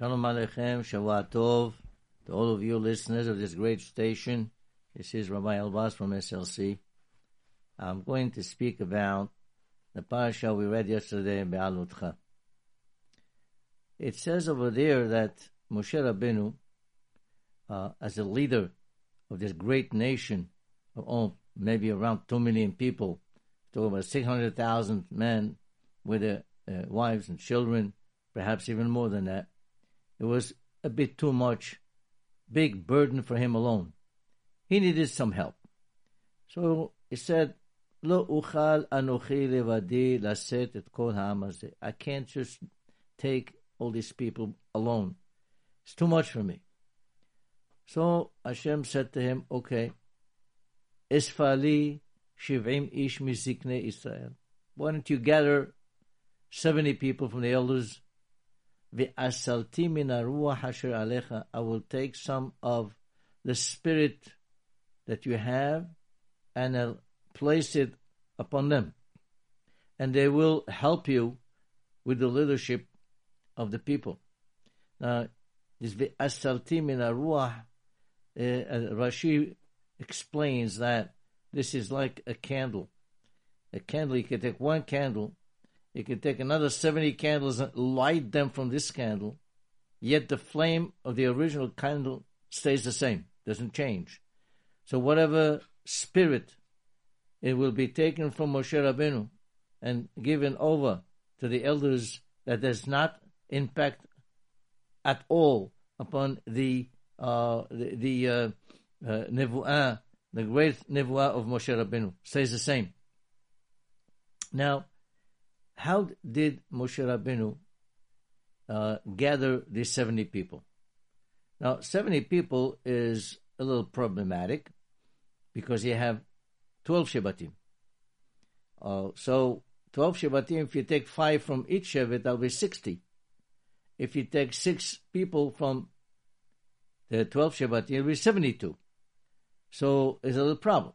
Shalom Aleichem, Shavua Tov, to all of you listeners of this great station. This is Rabbi Elbaz from SLC. I'm going to speak about the parasha we read yesterday in Be'alutcha. It says over there that Moshe Rabbeinu, uh, as a leader of this great nation of all, maybe around two million people, to over 600,000 men with their uh, wives and children, perhaps even more than that, it was a bit too much, big burden for him alone. He needed some help. So he said, Lo uchal anochi levadi laset et kol I can't just take all these people alone. It's too much for me. So Hashem said to him, okay, Isfali shivim ish mizikne Israel. Why don't you gather 70 people from the elders I will take some of the spirit that you have and I'll place it upon them. And they will help you with the leadership of the people. Now, this ve'asalti min ruach, uh, uh, Rashi explains that this is like a candle. A candle, you can take one candle you can take another 70 candles and light them from this candle, yet the flame of the original candle stays the same, doesn't change. So whatever spirit it will be taken from Moshe Rabbeinu and given over to the elders that does not impact at all upon the uh, the, the uh, uh, nevuah, the great nevuah of Moshe Rabbeinu, stays the same. Now, how did Moshe Rabbeinu uh, gather these 70 people? Now, 70 people is a little problematic because you have 12 Shebatim. Uh, so, 12 Shebatim, if you take five from each Shevet, that'll be 60. If you take six people from the 12 Shebatim, it'll be 72. So, it's a little problem.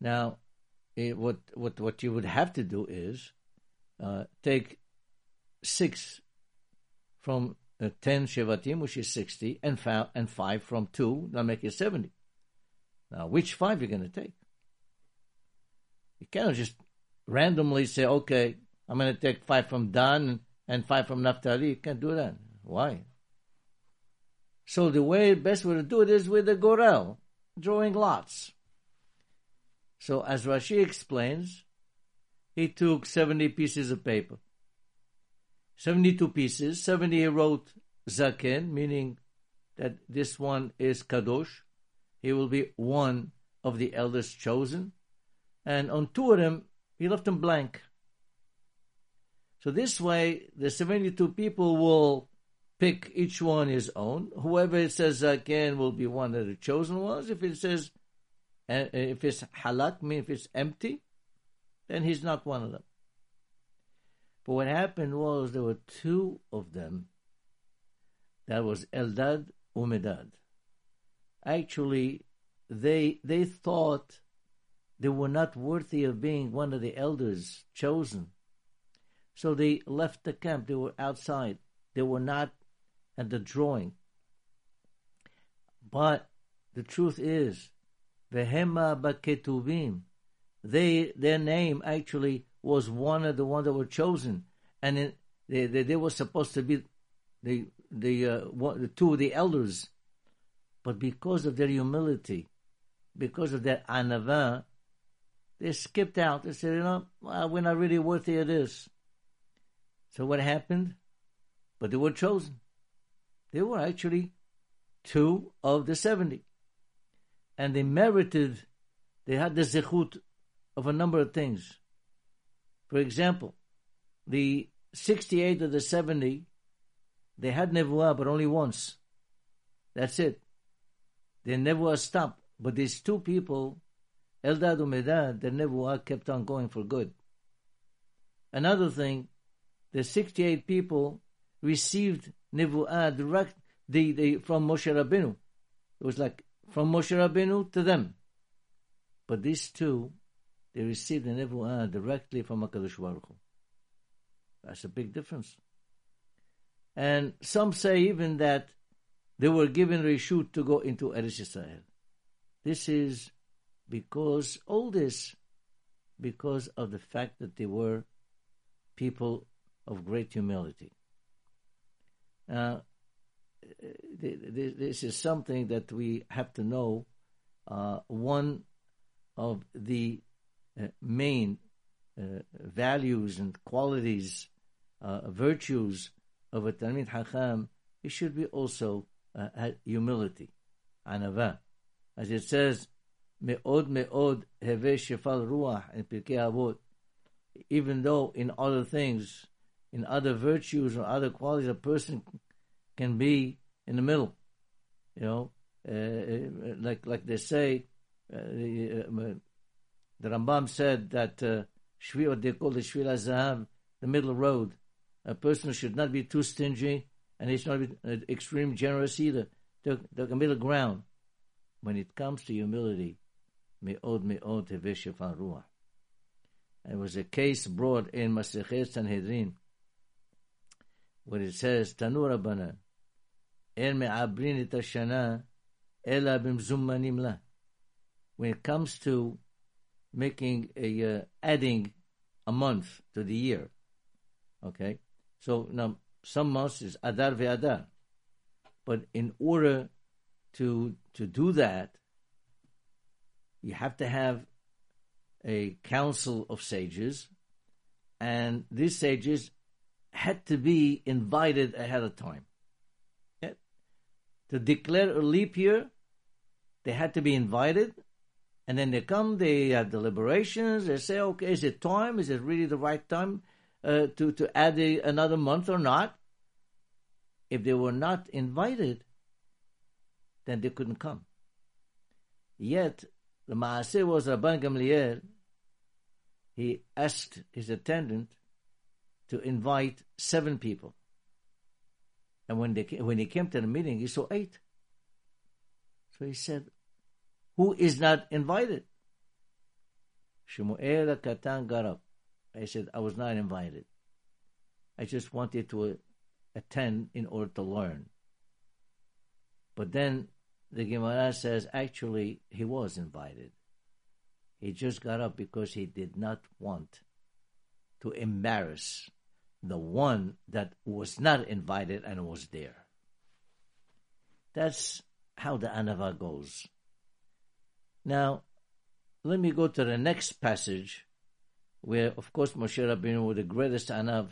Now, it, what, what, what you would have to do is uh, take six from uh, 10 Shevatim, which is 60, and, and five from two, that'll make it 70. Now, which five you're going to take? You cannot just randomly say, okay, I'm going to take five from Dan and five from Naphtali. You can't do that. Why? So the way, best way to do it is with the gorel, drawing lots. So as Rashi explains, he took 70 pieces of paper. 72 pieces, 70 he wrote Zaken, meaning that this one is Kadosh. He will be one of the elders chosen. And on two of them, he left them blank. So this way, the 72 people will pick each one his own. Whoever it says Zaken will be one of the chosen ones. If it says, uh, if it's halak, mean if it's empty, then he's not one of them. But what happened was there were two of them. That was Eldad Umedad. Actually, they they thought they were not worthy of being one of the elders chosen. So they left the camp. They were outside. They were not at the drawing. But the truth is, Vehema Baketuvim, they their name actually was one of the ones that were chosen, and it, they, they, they were supposed to be the the uh, one, the two of the elders, but because of their humility, because of their anava, they skipped out. They said, you know, well, we're not really worthy of this. So what happened? But they were chosen. They were actually two of the seventy, and they merited. They had the zechut of a number of things. For example, the 68 of the 70, they had Nevuah, but only once. That's it. Their Nevuah stopped. But these two people, Eldad and Medad, their Nevuah kept on going for good. Another thing, the 68 people received Nevuah direct the, the, from Moshe Rabbeinu. It was like from Moshe Rabbeinu to them. But these two they received the nevuah directly from HaKadosh Baruch Hu. That's a big difference. And some say even that they were given reshut to go into Eretz Israel. This is because all this because of the fact that they were people of great humility. Now, this is something that we have to know. Uh, one of the uh, main uh, values and qualities, uh, virtues of a Talmid Hakam, it should be also uh, humility, anava. As it says, me'od me'od heve shefal ruach in Pirkei Avot. Even though in other things, in other virtues or other qualities, a person can be in the middle. You know, uh, like like they say, uh, the, Rambam said that uh, what they call the Shvil Zahav, the middle road. A person should not be too stingy, and he should not be uh, extreme generous either. The, the middle ground. When it comes to humility, me'od me'od teveshef ruach. It was a case brought in Masechet Sanhedrin, where it says, Tanu Rabbanan, En me'abrin et hashana, ela b'mzummanim la. When it comes to making a, uh, adding a month to the year. Okay? So now some months is Adar ve'Adar. But in order to to do that, you have to have a council of sages, and these sages had to be invited ahead of time. To declare a leap year, they had to be invited, and then they come, they have deliberations, they say, okay, is it time? Is it really the right time uh, to, to add a, another month or not? If they were not invited, then they couldn't come. Yet, the Maaseh was Rabban Gamliel, he asked his attendant to invite seven people. And when, they, when he came to the meeting, he saw eight. So he said, who is not invited. Shmuel Katan got up. I said, I was not invited. I just wanted to uh, attend in order to learn. But then the Gemara says actually he was invited. He just got up because he did not want to embarrass the one that was not invited and was there. That's how the anava goes. Now, let me go to the next passage, where, of course, Moshe Rabbeinu was the greatest anav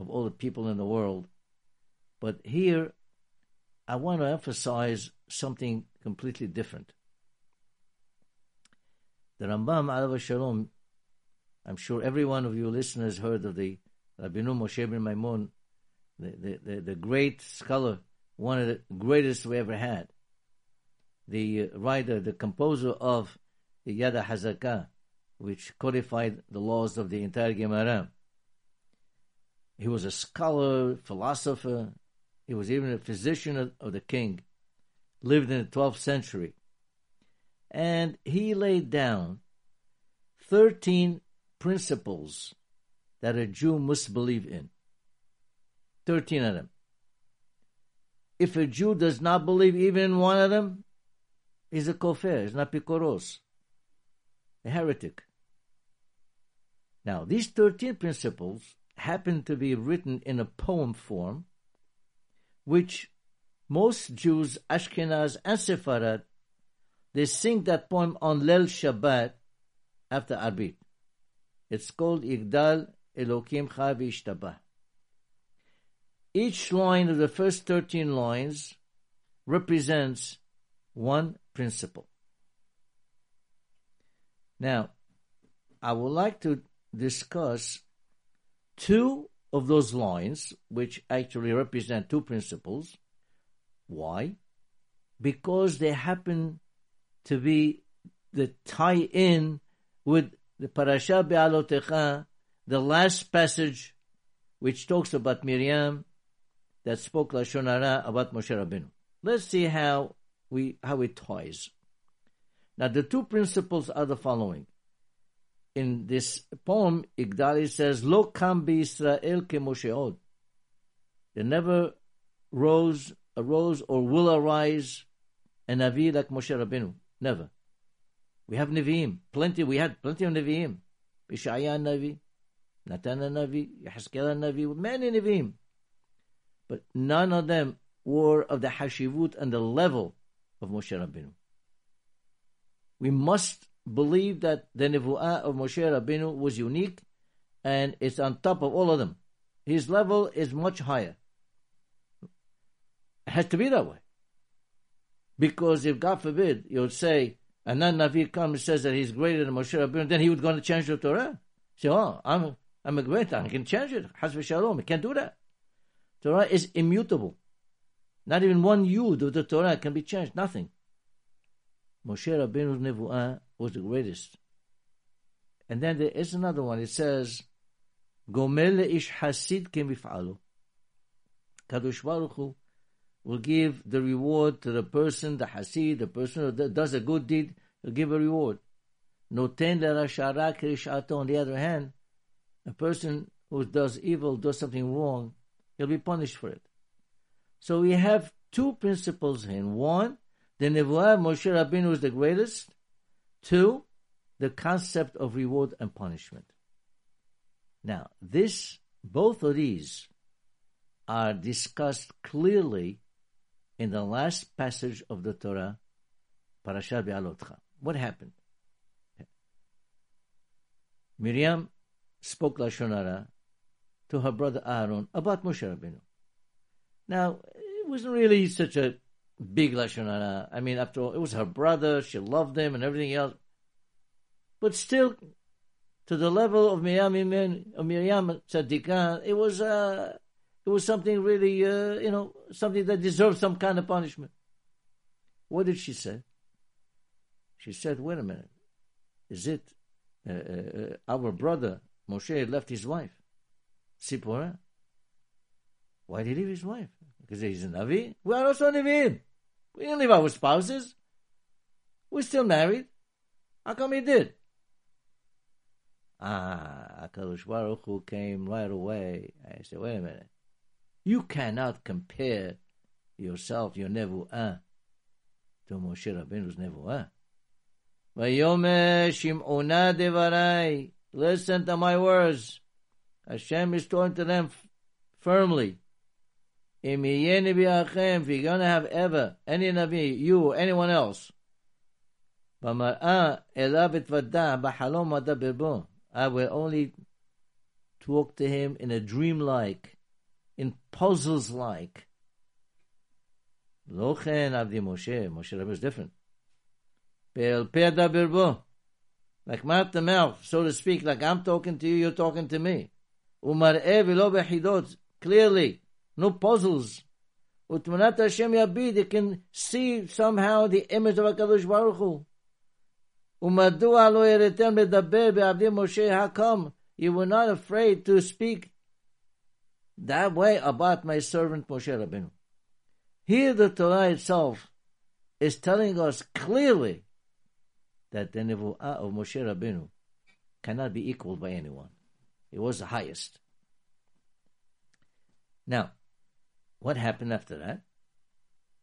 of all the people in the world. But here, I want to emphasize something completely different. The Rambam, Alav Shalom, I'm sure every one of you listeners heard of the Rabbeinu Moshe ben Maimon, the, the, the, the great scholar, one of the greatest we ever had the uh, writer, the composer of the Yad HaHazakah, which codified the laws of the entire Gemara. He was a scholar, philosopher. He was even a physician of the king. Lived in the 12th century. And he laid down 13 principles that a Jew must believe in. 13 of them. If a Jew does not believe even in one of them, He's a kofir, he's not picoros, a heretic. Now, these 13 principles happen to be written in a poem form, which most Jews, Ashkenaz and Sepharad, they sing that poem on Lel Shabbat after Arbit. It's called Igdal Elokim Chai Each line of the first 13 lines represents one principle. Now, I would like to discuss two of those lines, which actually represent two principles. Why? Because they happen to be the tie in with the Parasha Be'alotecha, the last passage which talks about Miriam that spoke Lashon Hara about Moshe Rabbeinu. Let's see how we how it ties. Now the two principles are the following. In this poem, Igdali says, "Lo kam Israel ke Moshe od." there never rose, arose or will arise a Navi like Moshe Rabbeinu. Never. We have Nevi'im. Plenty, we had plenty of Nevi'im. Bishaya Navi, Natan Navi, Yahzkel Navi, many Nevi'im. But none of them were of the hashivut and the level of Moshe Rabbeinu. We must believe that the Nevu'ah of Moshe Rabbeinu was unique and it's on top of all of them. His level is much higher. It has to be that way. Because if God forbid you would say, and then Navi comes and says that he's greater than Moshe Rabbeinu, then he would go to change the Torah. Say, oh, I'm, I'm a great, I can change it. Has Shalom, he can't do that. Torah is immutable. Not even one yud of the Torah can be changed. Nothing. Moshe Rabbeinu's nevuah was the greatest. And then there is another one. It says, "Gomel ish hasid kemif'alu." Kadosh Baruch Hu will give the reward to the person, the hasid, the person who does a good deed. He'll give a reward. Noten lerashara kirishato. On the other hand, a person who does evil, does something wrong, he'll be punished for it. So we have two principles here. One, the Nevuah Moshe Rabbeinu is the greatest. Two, the concept of reward and punishment. Now, this, both of these are discussed clearly in the last passage of the Torah, Parashat Be'alotcha. What happened? Miriam spoke Lashon Hara to her brother Aaron about Moshe Rabbeinu. Now, it wasn't really such a big Lashon Hara. I mean, after all, it was her brother, she loved him and everything else. But still, to the level of Miriam, Miriam Tzadikah, it was, uh, it was something really, uh, you know, something that deserved some kind of punishment. What did she say? She said, wait a minute. Is it uh, uh, our brother Moshe left his wife, Sipporah? Why did he leave his wife? Because he's a Navi? We are also Navim. We didn't leave our spouses. We're still married. How come he did? Ah, HaKadosh Baruch Hu came right away. I said, wait a minute. You cannot compare yourself, your Nevu'ah, to Moshe Rabbeinu's Nevu'ah. Shim'ona. Listen to my words. Hashem is talking to them f- firmly. If you're going to have ever any Navi, you or anyone else, I will only talk to him in a dream like, in puzzles like. Lochen Avdi Moshe, Moshe Rabbeinu is different. Like mouth to mouth, so to speak, like I'm talking to you, you're talking to me. Umar Clearly, no puzzles. Utmanat Hashem Yabid, they can see somehow the image of HaKadosh Baruch Hu. Umadua lo yeretem ledaber be'avdim Moshe, how come you were not afraid to speak that way about my servant Moshe Rabbeinu? Here the Torah itself is telling us clearly that the Nevu'ah of Moshe Rabbeinu cannot be equaled by anyone. It was the highest. Now, what happened after that?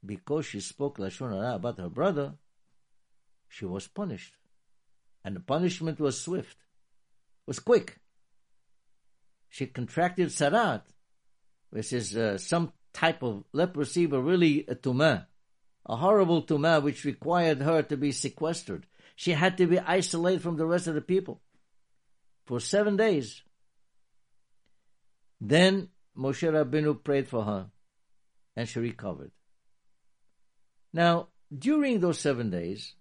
Because she spoke Lashon Hara about her brother, she was punished. And the punishment was swift, was quick. She contracted sarat, which is uh, some type of leprosy, but really a tumah, a horrible tumah which required her to be sequestered. She had to be isolated from the rest of the people for seven days. Then Moshe Rabbeinu prayed for her and she recovered. Now, during those seven days,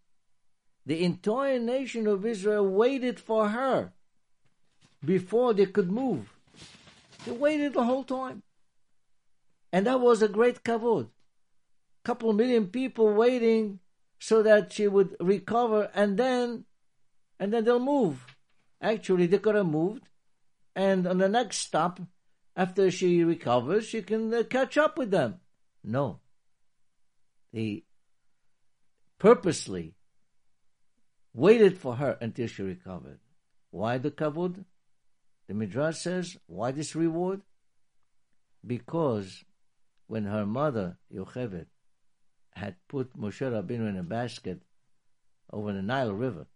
the entire nation of Israel waited for her before they could move. They waited the whole time. And that was a great kavod. Couple million people waiting so that she would recover and then and then they'll move. Actually they could have moved and on the next stop after she recovers she can uh, catch up with them. No. They purposely waited for her until she recovered. Why the kavod? The Midrash says, why this reward? because when her mother, Yocheved, had put Moshe Rabbeinu in a basket over the Nile River,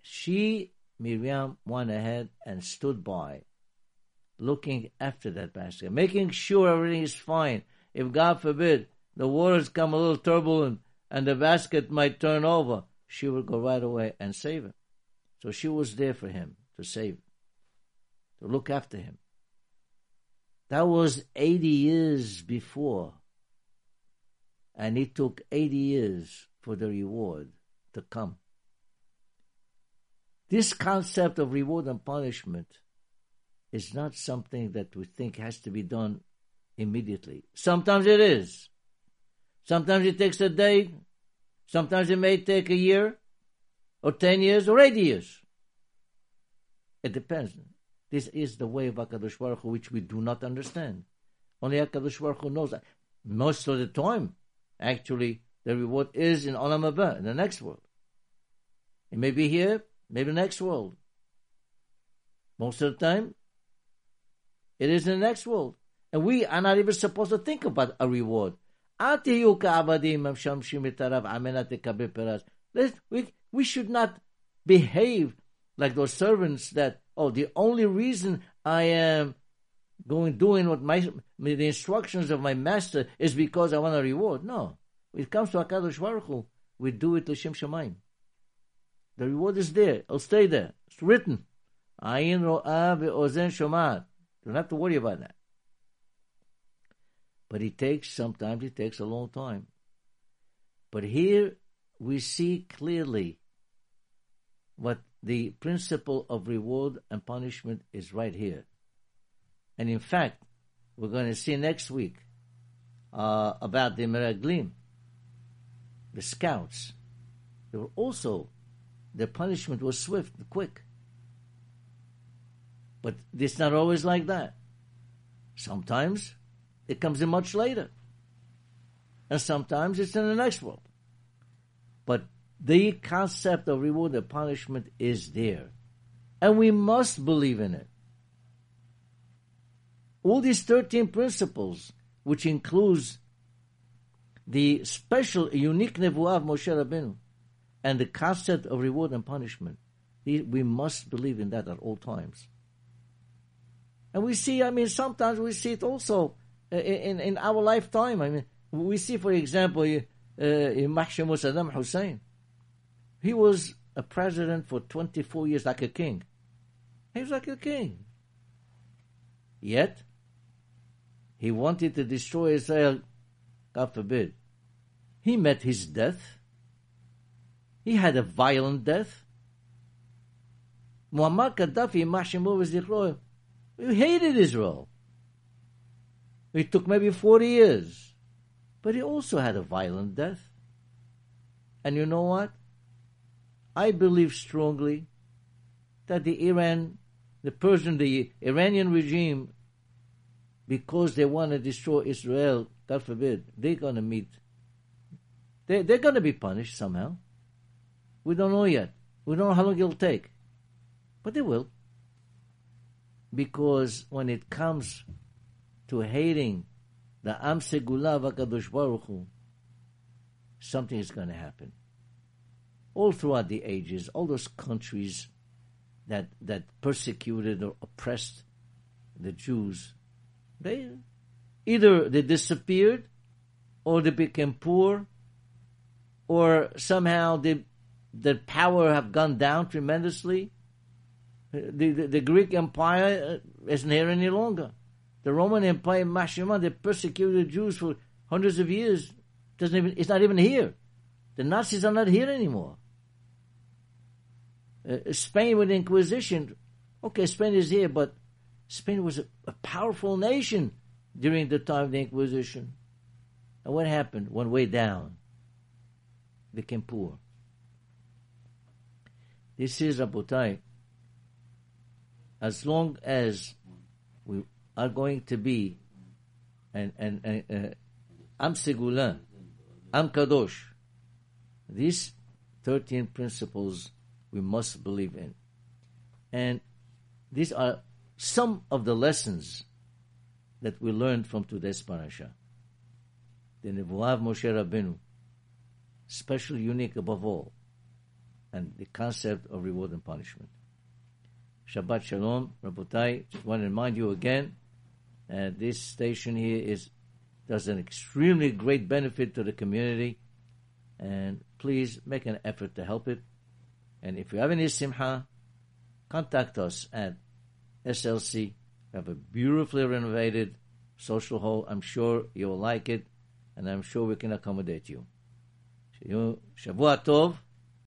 she, Miriam, went ahead and stood by, looking after that basket, making sure everything is fine. If God forbid the waters come a little turbulent and the basket might turn over, she would go right away and save him. So she was there for him to save, to look after him. That was 80 years before. And it took 80 years for the reward to come. This concept of reward and punishment is not something that we think has to be done immediately. Sometimes it is. Sometimes it takes a day. Sometimes it may take a year, or 10 years, or 80 years. It depends. This is the way of HaKadosh Baruch Hu, which we do not understand. Only HaKadosh Baruch Hu knows that. Most of the time, actually, the reward is in Olam Haba, in the next world. It may be here, maybe next world. Most of the time, it is in the next world. And we are not even supposed to think about a reward. We, we should not behave like those servants that oh, the only reason I am going doing what my the instructions of my master is because I want a reward. No, it comes to Hakadosh Baruch Hu, we do it to Shem Shemaim. The reward is there. It'll stay there. It's written. Ayin ro'ah ve'ozen shomat. Don't have to worry about that. But it takes, sometimes it takes a long time. But here we see clearly what the principle of reward and punishment is right here. And in fact, we're going to see next week uh, about the Meraglim, the scouts. They were also, their punishment was swift quick. But it's not always like that. Sometimes it comes in much later. And sometimes it's in the next world. But the concept of reward and punishment is there. And we must believe in it. All these 13 principles, which includes the special, unique nevuah of Moshe Rabbeinu, and the concept of reward and punishment, we must believe in that at all times. And we see, I mean, sometimes we see it also uh, in, in our lifetime. I mean, we see, for example, uh, Mahshimur Saddam Hussein. He was a president for 24 years like a king. He was like a king. Yet, he wanted to destroy Israel, God forbid. He met his death. He had a violent death. Muammar Gaddafi, Mahshimur he hated Israel. It took maybe 40 years. But he also had a violent death. And you know what? I believe strongly that the Iran, the Persian, the Iranian regime, because they want to destroy Israel, God forbid, they're going to meet. They, they're going to be punished somehow. We don't know yet. We don't know how long it'll take. But they will. Because when it comes to hating the Am Vakadosh Baruch Hu, something is going to happen all throughout the ages, all those countries that that persecuted or oppressed the Jews, they either they disappeared, or they became poor, or somehow they, their power have gone down tremendously. The, the, Greek Empire uh, isn't here any longer. The Roman Empire, Mashima, they persecuted Jews for hundreds of years. Doesn't even, it's not even here. The Nazis are not here anymore uh, Spain with Inquisition. Okay, Spain is here, but Spain was a, a, powerful nation during the time of the Inquisition. And what happened? Went way down. Became poor. This is Rabotai. As long as we are going to be and and, and uh, Am Segulan, Am Kadosh, these 13 principles we must believe in. And these are some of the lessons that we learned from today's parasha. The Nevuah Moshe Rabbeinu, special, unique above all, and the concept of reward and punishment. Shabbat Shalom, Rabotai. Just want to remind you again, uh, this station here is does an extremely great benefit to the community, and please make an effort to help it. And if you have any simha, contact us at SLC. We have a beautifully renovated social hall. I'm sure you'll like it, and I'm sure we can accommodate you. Shavua Tov.